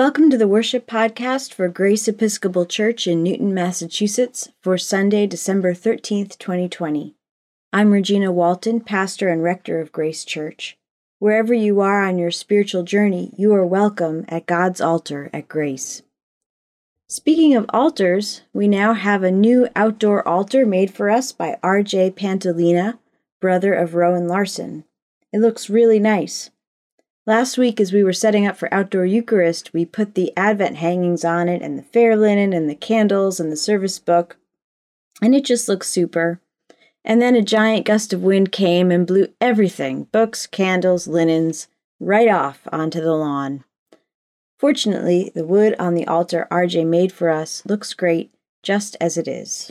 Welcome to the worship podcast for Grace Episcopal Church in Newton, Massachusetts for Sunday, December 13th, 2020. I'm Regina Walton, pastor and rector of Grace Church. Wherever you are on your spiritual journey, you are welcome at God's altar at Grace. Speaking of altars, we now have a new outdoor altar made for us by R.J. Pantolina, brother of Rowan Larson. It looks really nice. Last week, as we were setting up for outdoor Eucharist, we put the Advent hangings on it, and the fair linen, and the candles, and the service book, and it just looks super. And then a giant gust of wind came and blew everything books, candles, linens right off onto the lawn. Fortunately, the wood on the altar RJ made for us looks great just as it is.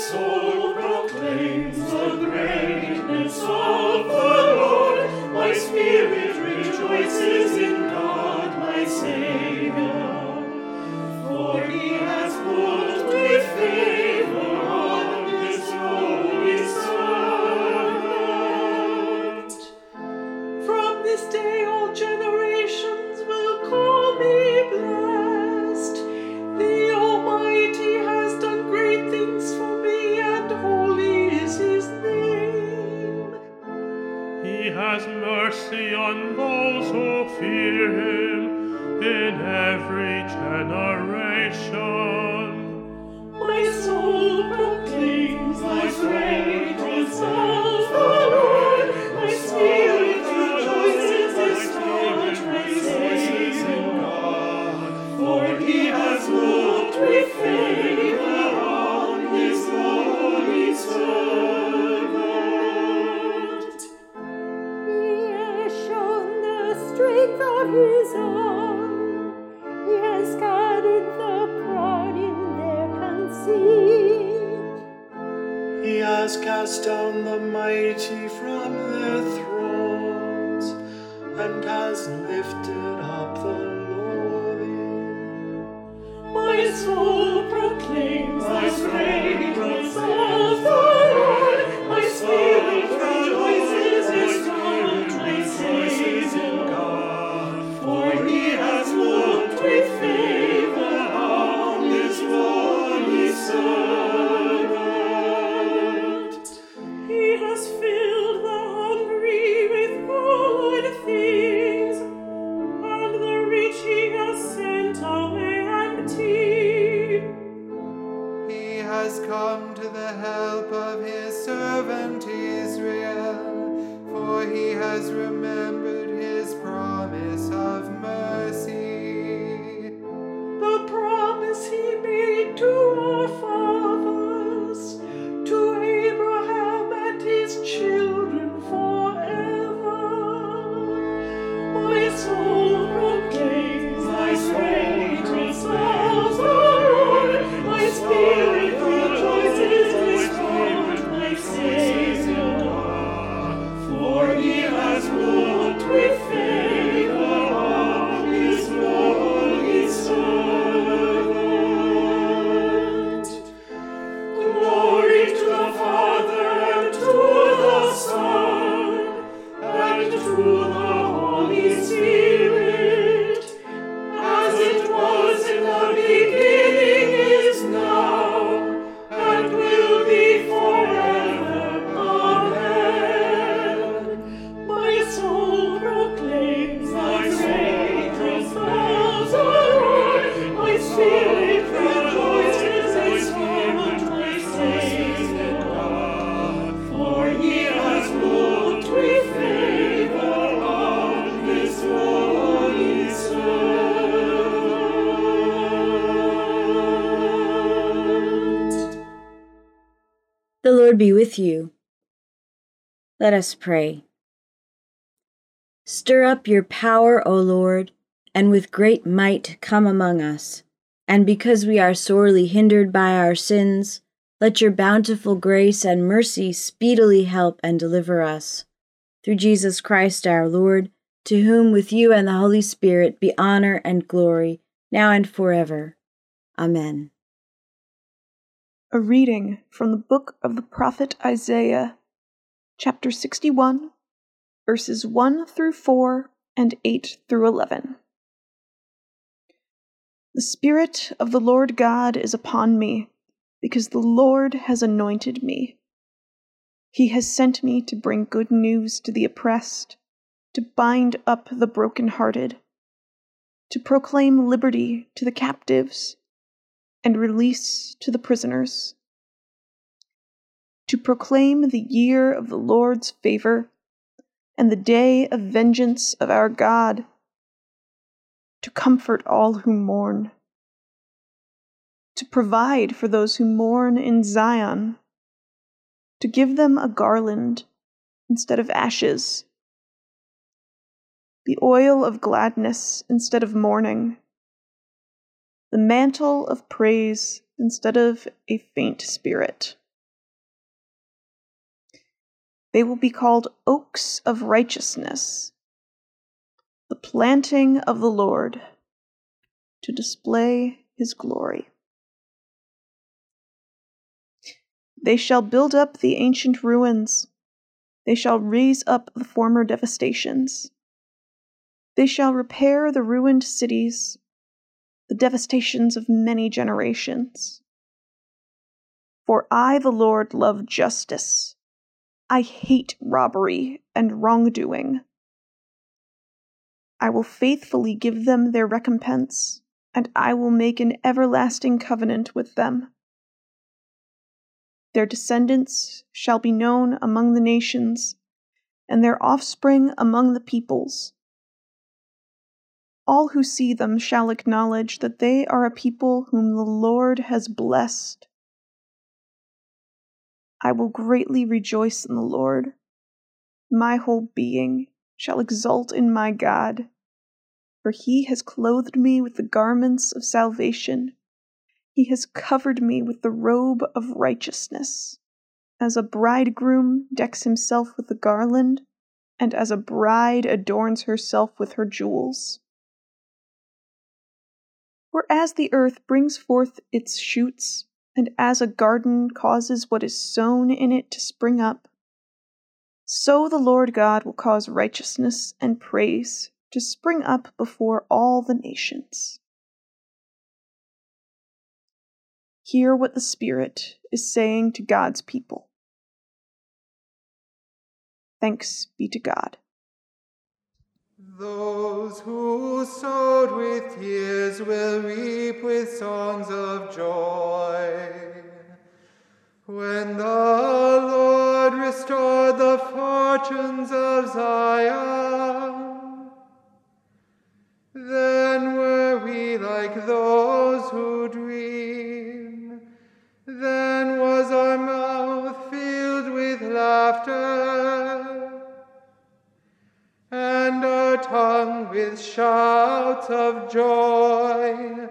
Soul his servant Israel, for he has remembered his promise of mercy. Be with you. Let us pray. Stir up your power, O Lord, and with great might come among us. And because we are sorely hindered by our sins, let your bountiful grace and mercy speedily help and deliver us. Through Jesus Christ our Lord, to whom with you and the Holy Spirit be honor and glory, now and forever. Amen. A reading from the book of the prophet Isaiah, chapter 61, verses 1 through 4 and 8 through 11. The Spirit of the Lord God is upon me, because the Lord has anointed me. He has sent me to bring good news to the oppressed, to bind up the broken-hearted, to proclaim liberty to the captives, and release to the prisoners, to proclaim the year of the Lord's favor and the day of vengeance of our God, to comfort all who mourn, to provide for those who mourn in Zion to give them a garland instead of ashes, the oil of gladness instead of mourning, the mantle of praise instead of a faint spirit. They will be called oaks of righteousness, the planting of the Lord to display his glory. They shall build up the ancient ruins. They shall raise up the former devastations. They shall repair the ruined cities, the devastations of many generations. For I, the Lord, love justice. I hate robbery and wrongdoing. I will faithfully give them their recompense, and I will make an everlasting covenant with them. Their descendants shall be known among the nations, and their offspring among the peoples. All who see them shall acknowledge that they are a people whom the Lord has blessed. I will greatly rejoice in the Lord. My whole being shall exult in my God, for he has clothed me with the garments of salvation. He has covered me with the robe of righteousness. As a bridegroom decks himself with a garland, and as a bride adorns herself with her jewels. For as the earth brings forth its shoots, and as a garden causes what is sown in it to spring up, so the Lord God will cause righteousness and praise to spring up before all the nations. Hear what the Spirit is saying to God's people. Thanks be to God. Those who sowed with tears will reap with songs of joy. When the Lord restored the fortunes of Zion, then were we like those who dream. Then was our mouth filled with laughter, tongue with shouts of joy.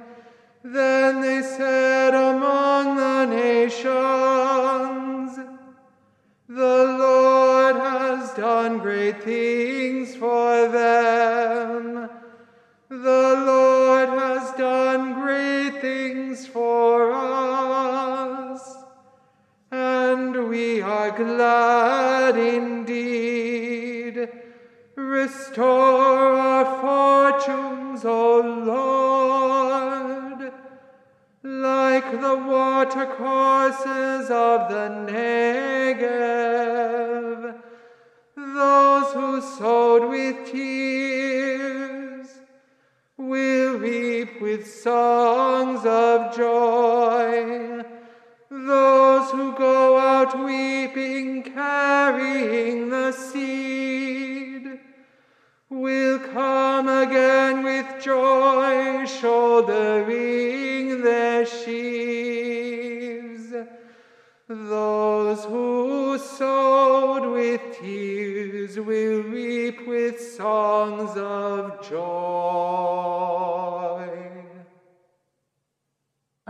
Then they said among the nations, The Lord has done great things for them. The Lord has done great things for us, and we are glad Restore our fortunes, O Lord, like the watercourses of the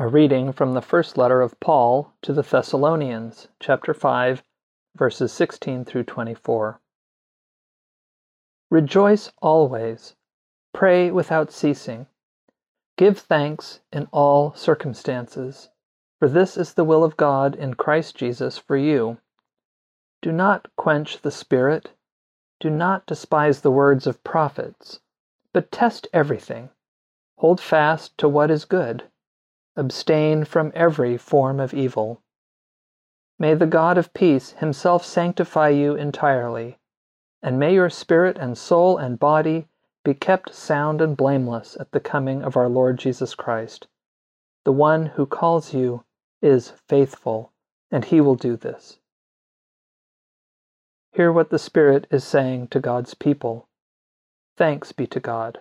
reading from the first letter of Paul to the Thessalonians, chapter 5, verses 16 through 24. Rejoice always, pray without ceasing, give thanks in all circumstances, for this is the will of God in Christ Jesus for you. Do not quench the Spirit, do not despise the words of prophets, but test everything. Hold fast to what is good. Abstain from every form of evil. May the God of peace himself sanctify you entirely and may your spirit and soul and body be kept sound and blameless at the coming of our Lord Jesus Christ. The one who calls you is faithful, and he will do this. Hear what the Spirit is saying to God's people. Thanks be to God.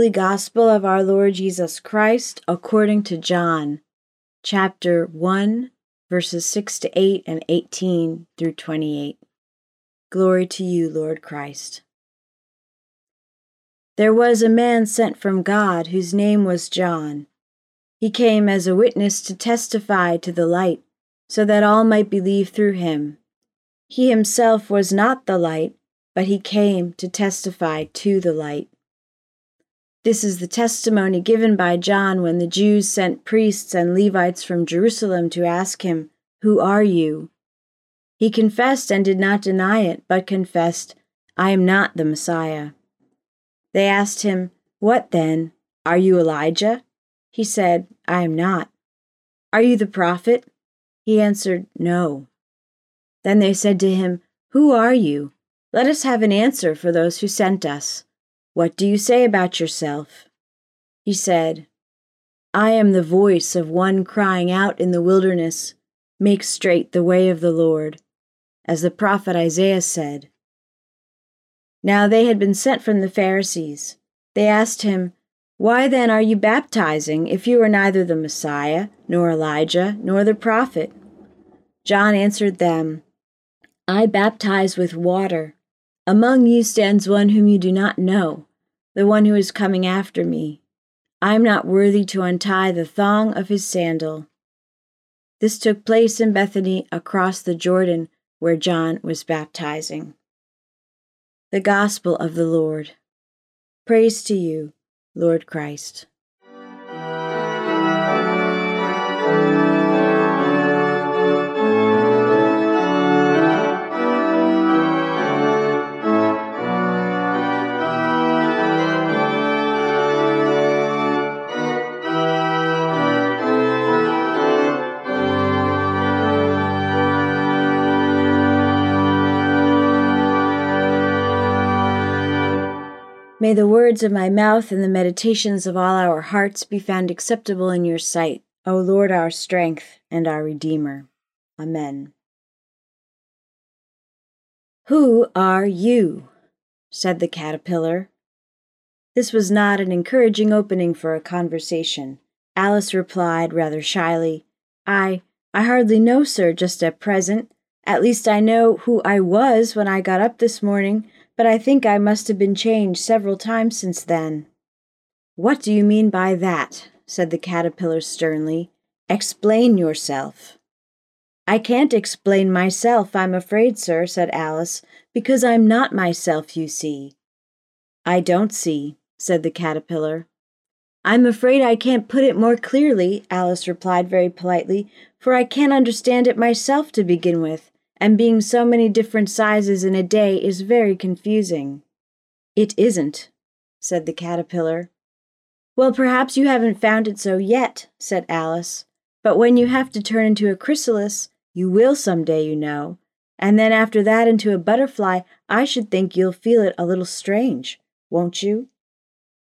Holy Gospel of our Lord Jesus Christ according to John, chapter 1, verses 6 to 8 and 18 through 28. Glory to you, Lord Christ. There was a man sent from God whose name was John. He came as a witness to testify to the light, so that all might believe through him. He himself was not the light, but he came to testify to the light. This is the testimony given by John when the Jews sent priests and Levites from Jerusalem to ask him, Who are you? He confessed and did not deny it, but confessed, I am not the Messiah. They asked him, What then? Are you Elijah? He said, I am not. Are you the prophet? He answered, No. Then they said to him, Who are you? Let us have an answer for those who sent us. What do you say about yourself? He said, I am the voice of one crying out in the wilderness, Make straight the way of the Lord, as the prophet Isaiah said. Now they had been sent from the Pharisees. They asked him, Why then are you baptizing if you are neither the Messiah, nor Elijah, nor the prophet? John answered them, I baptize with water among you stands one whom you do not know, the one who is coming after me. I am not worthy to untie the thong of his sandal. This took place in Bethany across the Jordan where John was baptizing. The Gospel of the Lord. Praise to you, Lord Christ. May the words of my mouth and the meditations of all our hearts be found acceptable in your sight, O Lord, our strength and our Redeemer. Amen. Who are you? said the caterpillar. This was not an encouraging opening for a conversation. Alice replied rather shyly, I I hardly know, sir, just at present. At least I know who I was when I got up this morning, but I think I must have been changed several times since then. What do you mean by that? said the caterpillar sternly. Explain yourself. I can't explain myself, I'm afraid, sir, said Alice, because I'm not myself, you see. I don't see, said the caterpillar. I'm afraid I can't put it more clearly, Alice replied very politely, for I can't understand it myself to begin with, and being so many different sizes in a day is very confusing. It isn't, said the caterpillar. Well, perhaps you haven't found it so yet, said Alice, but when you have to turn into a chrysalis, you will some day, you know, and then after that into a butterfly, I should think you'll feel it a little strange, won't you?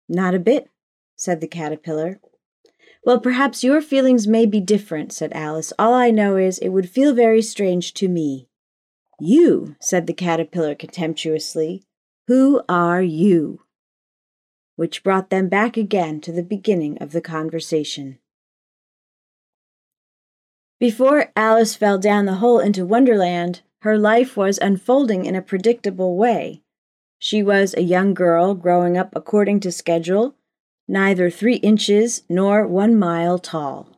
Not a bit, said the caterpillar. Well, perhaps your feelings may be different, said Alice. All I know is it would feel very strange to me. You, said the caterpillar contemptuously. Who are you? Which brought them back again to the beginning of the conversation. Before Alice fell down the hole into Wonderland, her life was unfolding in a predictable way. She was a young girl growing up according to schedule neither three inches nor one mile tall.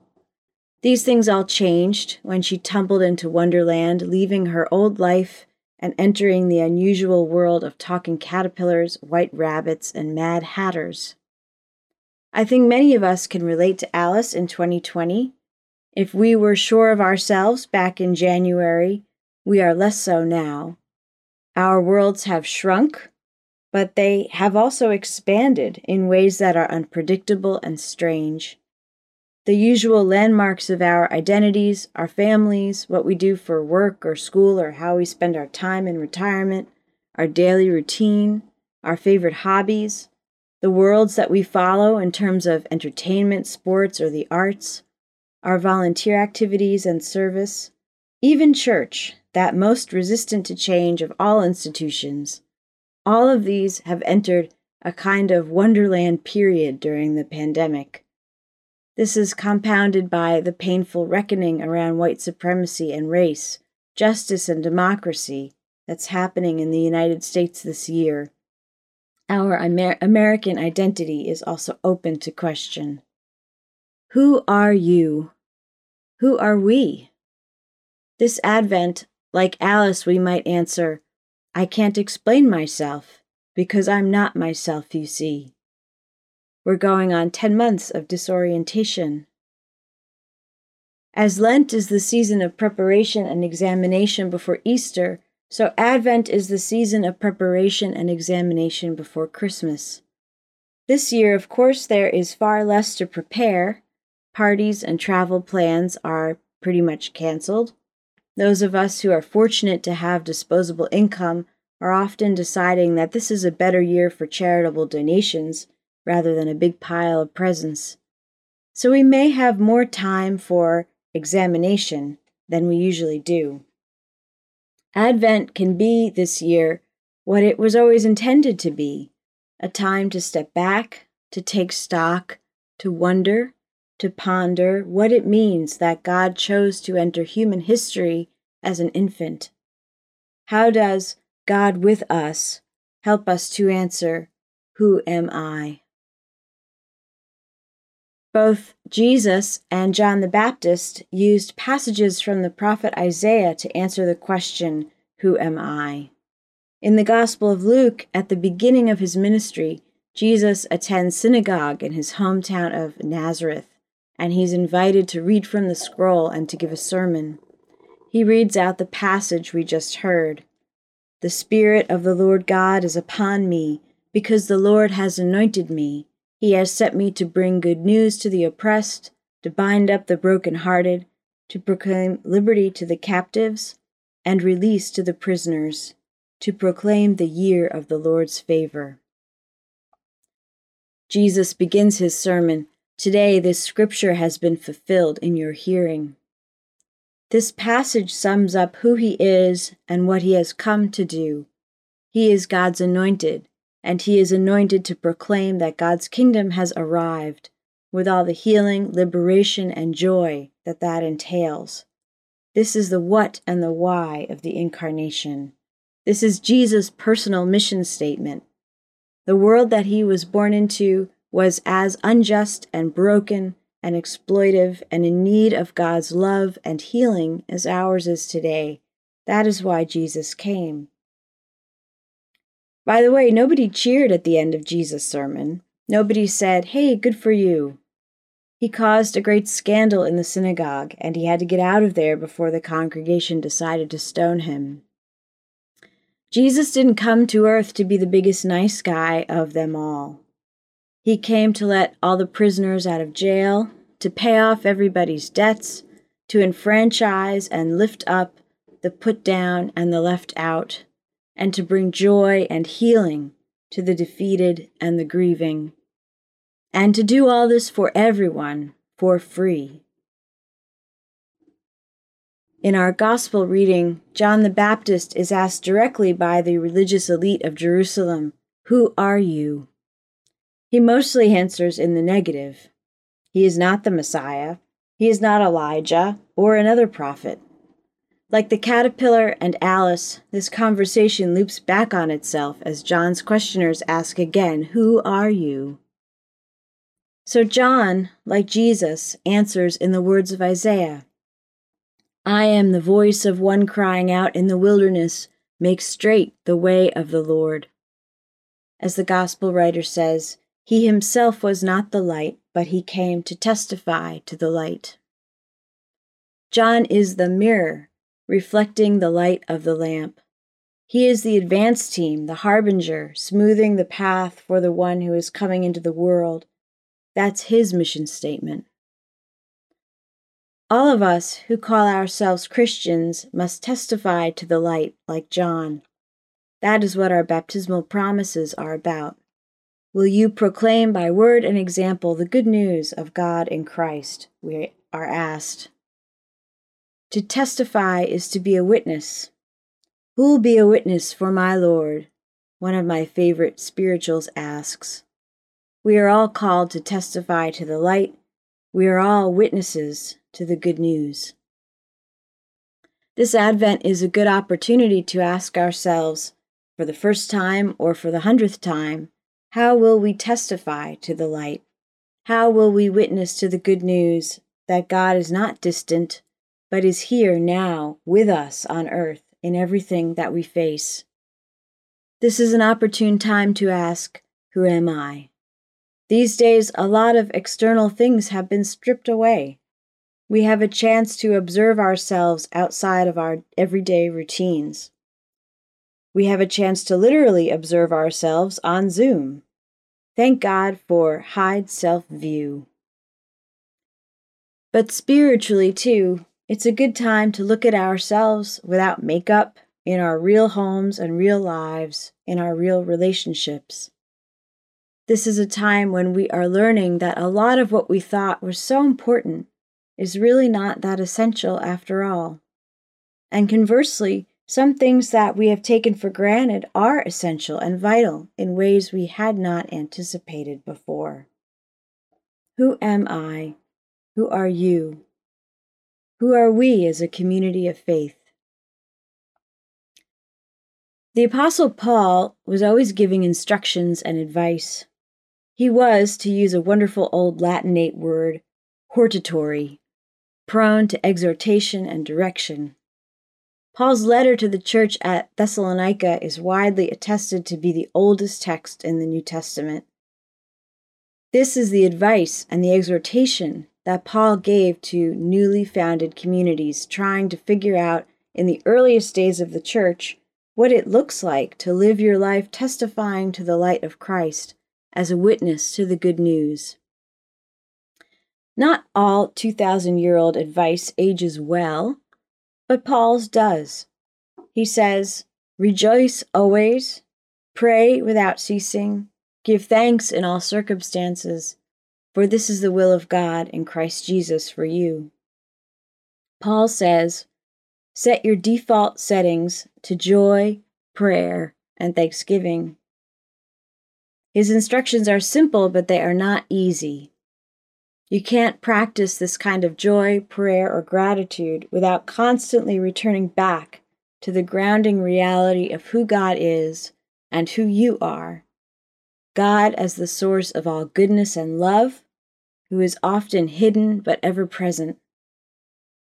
These things all changed when she tumbled into Wonderland, leaving her old life and entering the unusual world of talking caterpillars, white rabbits, and mad hatters. I think many of us can relate to Alice in 2020. If we were sure of ourselves back in January, we are less so now. Our worlds have shrunk, but they have also expanded in ways that are unpredictable and strange. The usual landmarks of our identities, our families, what we do for work or school, or how we spend our time in retirement, our daily routine, our favorite hobbies, the worlds that we follow in terms of entertainment, sports, or the arts, our volunteer activities and service, even church, that most resistant to change of all institutions, all of these have entered a kind of wonderland period during the pandemic. This is compounded by the painful reckoning around white supremacy and race, justice and democracy that's happening in the United States this year. Our Amer- American identity is also open to question. Who are you? Who are we? This Advent, like Alice, we might answer, I can't explain myself because I'm not myself, you see. We're going on 10 months of disorientation. As Lent is the season of preparation and examination before Easter, so Advent is the season of preparation and examination before Christmas. This year, of course, there is far less to prepare. Parties and travel plans are pretty much canceled. Those of us who are fortunate to have disposable income are often deciding that this is a better year for charitable donations rather than a big pile of presents. So we may have more time for examination than we usually do. Advent can be this year what it was always intended to be a time to step back, to take stock, to wonder, to ponder what it means that God chose to enter human history as an infant. How does God with us help us to answer, Who am I? Both Jesus and John the Baptist used passages from the prophet Isaiah to answer the question, Who am I? In the Gospel of Luke, at the beginning of his ministry, Jesus attends synagogue in his hometown of Nazareth and he's invited to read from the scroll and to give a sermon. He reads out the passage we just heard. The Spirit of the Lord God is upon me, because the Lord has anointed me. He has set me to bring good news to the oppressed, to bind up the broken-hearted, to proclaim liberty to the captives, and release to the prisoners, to proclaim the year of the Lord's favor. Jesus begins his sermon Today, this scripture has been fulfilled in your hearing. This passage sums up who he is and what he has come to do. He is God's anointed, and he is anointed to proclaim that God's kingdom has arrived, with all the healing, liberation, and joy that that entails. This is the what and the why of the incarnation. This is Jesus' personal mission statement. The world that he was born into was as unjust and broken and exploitive and in need of God's love and healing as ours is today. That is why Jesus came. By the way, nobody cheered at the end of Jesus' sermon. Nobody said, Hey, good for you. He caused a great scandal in the synagogue, and he had to get out of there before the congregation decided to stone him. Jesus didn't come to earth to be the biggest nice guy of them all. He came to let all the prisoners out of jail, to pay off everybody's debts, to enfranchise and lift up the put down and the left out, and to bring joy and healing to the defeated and the grieving, and to do all this for everyone for free. In our gospel reading, John the Baptist is asked directly by the religious elite of Jerusalem, Who are you? He mostly answers in the negative. He is not the Messiah. He is not Elijah or another prophet. Like the caterpillar and Alice, this conversation loops back on itself as John's questioners ask again, Who are you? So John, like Jesus, answers in the words of Isaiah I am the voice of one crying out in the wilderness, Make straight the way of the Lord. As the Gospel writer says, he himself was not the light, but he came to testify to the light. John is the mirror, reflecting the light of the lamp. He is the advance team, the harbinger, smoothing the path for the one who is coming into the world. That's his mission statement. All of us who call ourselves Christians must testify to the light like John. That is what our baptismal promises are about. Will you proclaim by word and example the good news of God in Christ? We are asked. To testify is to be a witness. Who'll be a witness for my Lord? One of my favorite spirituals asks. We are all called to testify to the light. We are all witnesses to the good news. This Advent is a good opportunity to ask ourselves, for the first time or for the hundredth time, how will we testify to the light? How will we witness to the good news that God is not distant, but is here now with us on earth in everything that we face? This is an opportune time to ask, Who am I? These days, a lot of external things have been stripped away. We have a chance to observe ourselves outside of our everyday routines. We have a chance to literally observe ourselves on Zoom. Thank God for hide self view. But spiritually, too, it's a good time to look at ourselves without makeup in our real homes and real lives, in our real relationships. This is a time when we are learning that a lot of what we thought was so important is really not that essential after all. And conversely, some things that we have taken for granted are essential and vital in ways we had not anticipated before. Who am I? Who are you? Who are we as a community of faith? The Apostle Paul was always giving instructions and advice. He was, to use a wonderful old Latinate word, hortatory, prone to exhortation and direction. Paul's letter to the church at Thessalonica is widely attested to be the oldest text in the New Testament. This is the advice and the exhortation that Paul gave to newly founded communities trying to figure out in the earliest days of the church what it looks like to live your life testifying to the light of Christ as a witness to the good news. Not all 2,000 year old advice ages well, but Paul's does. He says, Rejoice always, pray without ceasing, Give thanks in all circumstances, for this is the will of God in Christ Jesus for you. Paul says, Set your default settings to joy, prayer, and thanksgiving. His instructions are simple, but they are not easy. You can't practice this kind of joy, prayer, or gratitude without constantly returning back to the grounding reality of who God is and who you are. God as the source of all goodness and love, who is often hidden but ever present,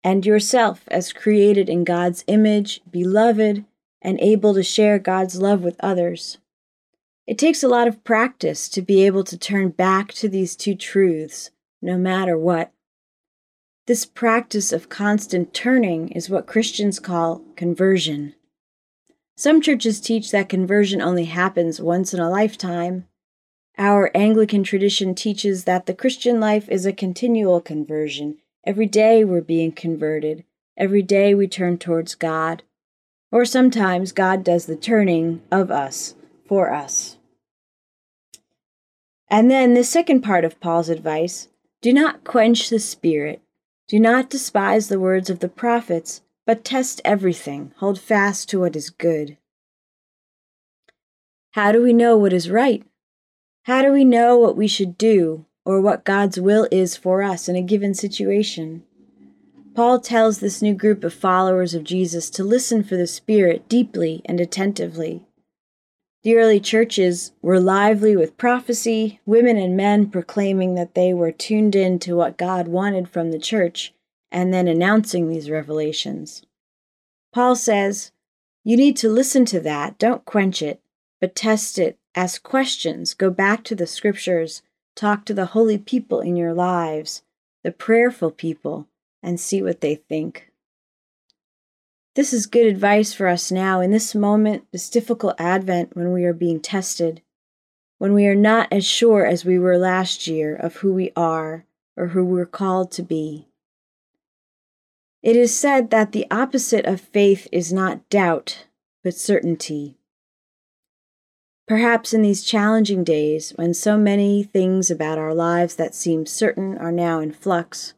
and yourself as created in God's image, beloved, and able to share God's love with others. It takes a lot of practice to be able to turn back to these two truths, no matter what. This practice of constant turning is what Christians call conversion. Some churches teach that conversion only happens once in a lifetime. Our Anglican tradition teaches that the Christian life is a continual conversion. Every day we're being converted. Every day we turn towards God. Or sometimes God does the turning of us for us. And then the second part of Paul's advice do not quench the Spirit. Do not despise the words of the prophets, but test everything. Hold fast to what is good. How do we know what is right? How do we know what we should do or what God's will is for us in a given situation? Paul tells this new group of followers of Jesus to listen for the Spirit deeply and attentively. The early churches were lively with prophecy, women and men proclaiming that they were tuned in to what God wanted from the church and then announcing these revelations. Paul says, You need to listen to that, don't quench it, but test it, ask questions, go back to the scriptures, talk to the holy people in your lives, the prayerful people, and see what they think. This is good advice for us now in this moment, this difficult Advent when we are being tested, when we are not as sure as we were last year of who we are or who we're called to be. It is said that the opposite of faith is not doubt, but certainty. Perhaps in these challenging days, when so many things about our lives that seem certain are now in flux,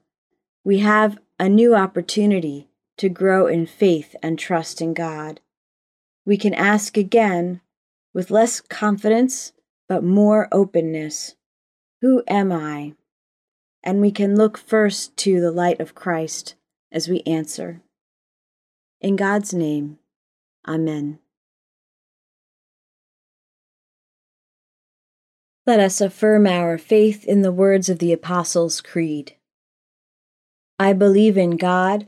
we have a new opportunity to grow in faith and trust in God. We can ask again with less confidence but more openness Who am I? And we can look first to the light of Christ as we answer. In God's name, Amen. Let us affirm our faith in the words of the Apostles' Creed. I believe in God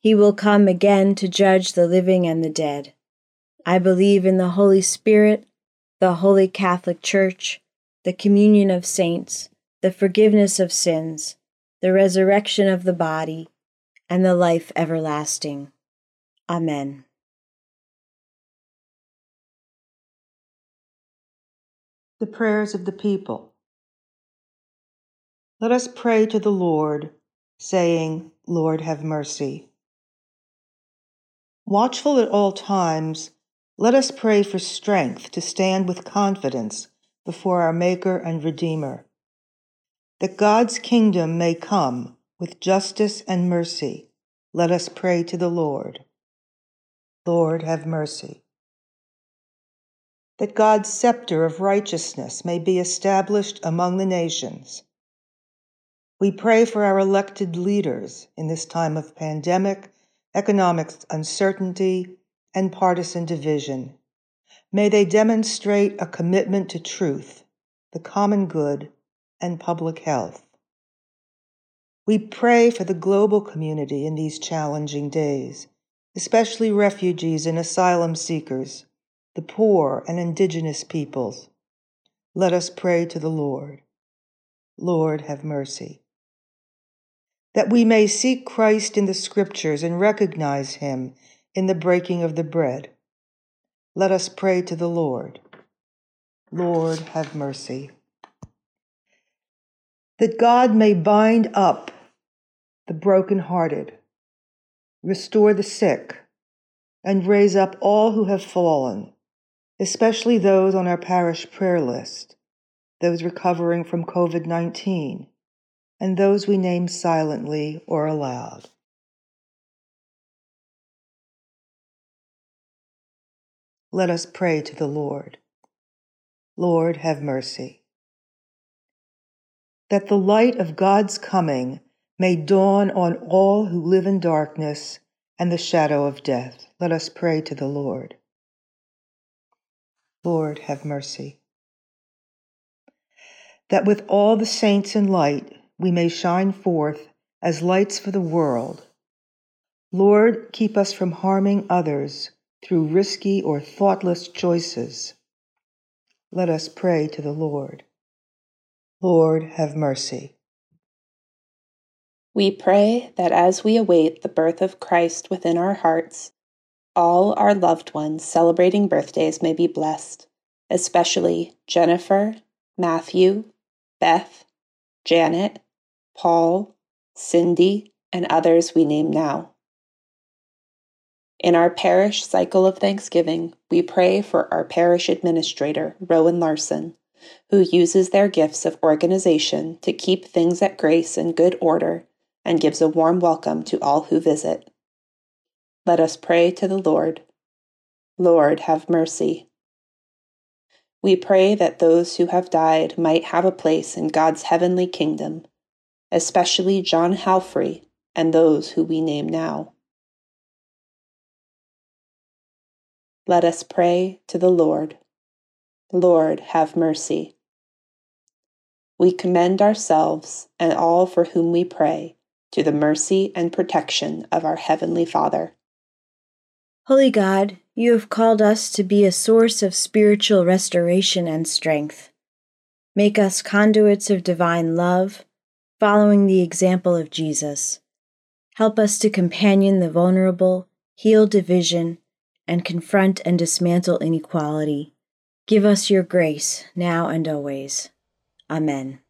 He will come again to judge the living and the dead. I believe in the Holy Spirit, the Holy Catholic Church, the communion of saints, the forgiveness of sins, the resurrection of the body, and the life everlasting. Amen. The prayers of the people. Let us pray to the Lord, saying, Lord, have mercy. Watchful at all times, let us pray for strength to stand with confidence before our Maker and Redeemer. That God's kingdom may come with justice and mercy, let us pray to the Lord. Lord, have mercy. That God's scepter of righteousness may be established among the nations. We pray for our elected leaders in this time of pandemic economic uncertainty, and partisan division. May they demonstrate a commitment to truth, the common good, and public health. We pray for the global community in these challenging days, especially refugees and asylum seekers, the poor and indigenous peoples. Let us pray to the Lord. Lord, have mercy. That we may seek Christ in the Scriptures and recognize him in the breaking of the bread. Let us pray to the Lord. Lord, have mercy. That God may bind up the brokenhearted, restore the sick, and raise up all who have fallen, especially those on our parish prayer list, those recovering from COVID 19, and those we name silently or aloud. Let us pray to the Lord. Lord, have mercy. That the light of God's coming may dawn on all who live in darkness and the shadow of death. Let us pray to the Lord. Lord, have mercy. That with all the saints in light we may shine forth as lights for the world. Lord, keep us from harming others through risky or thoughtless choices. Let us pray to the Lord. Lord, have mercy. We pray that as we await the birth of Christ within our hearts, all our loved ones celebrating birthdays may be blessed, especially Jennifer, Matthew, Beth, Janet, Paul, Cindy, and others we name now. In our parish cycle of Thanksgiving, we pray for our parish administrator, Rowan Larson, who uses their gifts of organization to keep things at grace and good order and gives a warm welcome to all who visit. Let us pray to the Lord. Lord, have mercy. We pray that those who have died might have a place in God's heavenly kingdom, especially John Halfrey and those who we name now. Let us pray to the Lord. Lord, have mercy. We commend ourselves and all for whom we pray to the mercy and protection of our Heavenly Father. Holy God, you have called us to be a source of spiritual restoration and strength. Make us conduits of divine love, following the example of Jesus. Help us to companion the vulnerable, heal division, and confront and dismantle inequality. Give us your grace, now and always. Amen.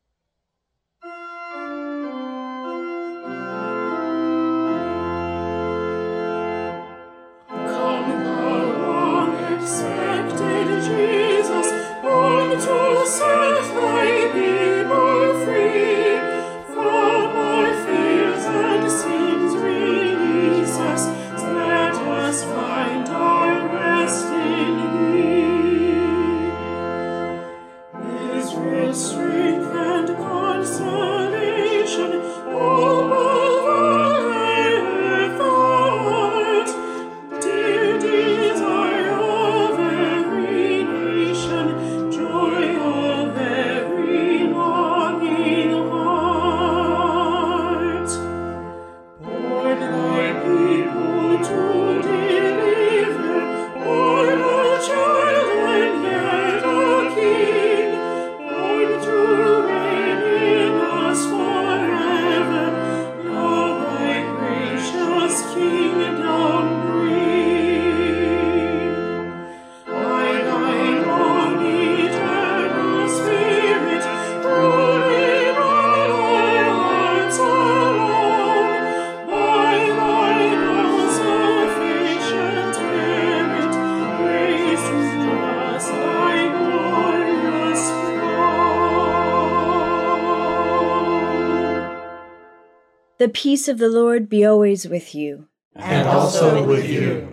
Peace of the Lord be always with you. and also with you.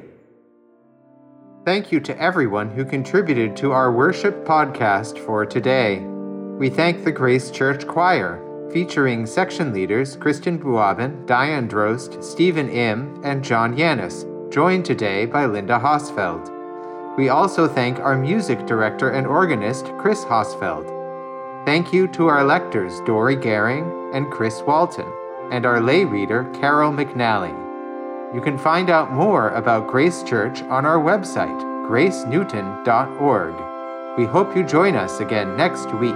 Thank you to everyone who contributed to our worship podcast for today. We thank the Grace Church Choir, featuring section leaders Kristen Buaben, Diane Drost, Stephen Im, and John Yanis, joined today by Linda Hosfeld. We also thank our music director and organist, Chris Hosfeld. Thank you to our lectors, Dory Gehring and Chris Walton, and our lay reader, Carol McNally. You can find out more about Grace Church on our website, gracenewton.org. We hope you join us again next week.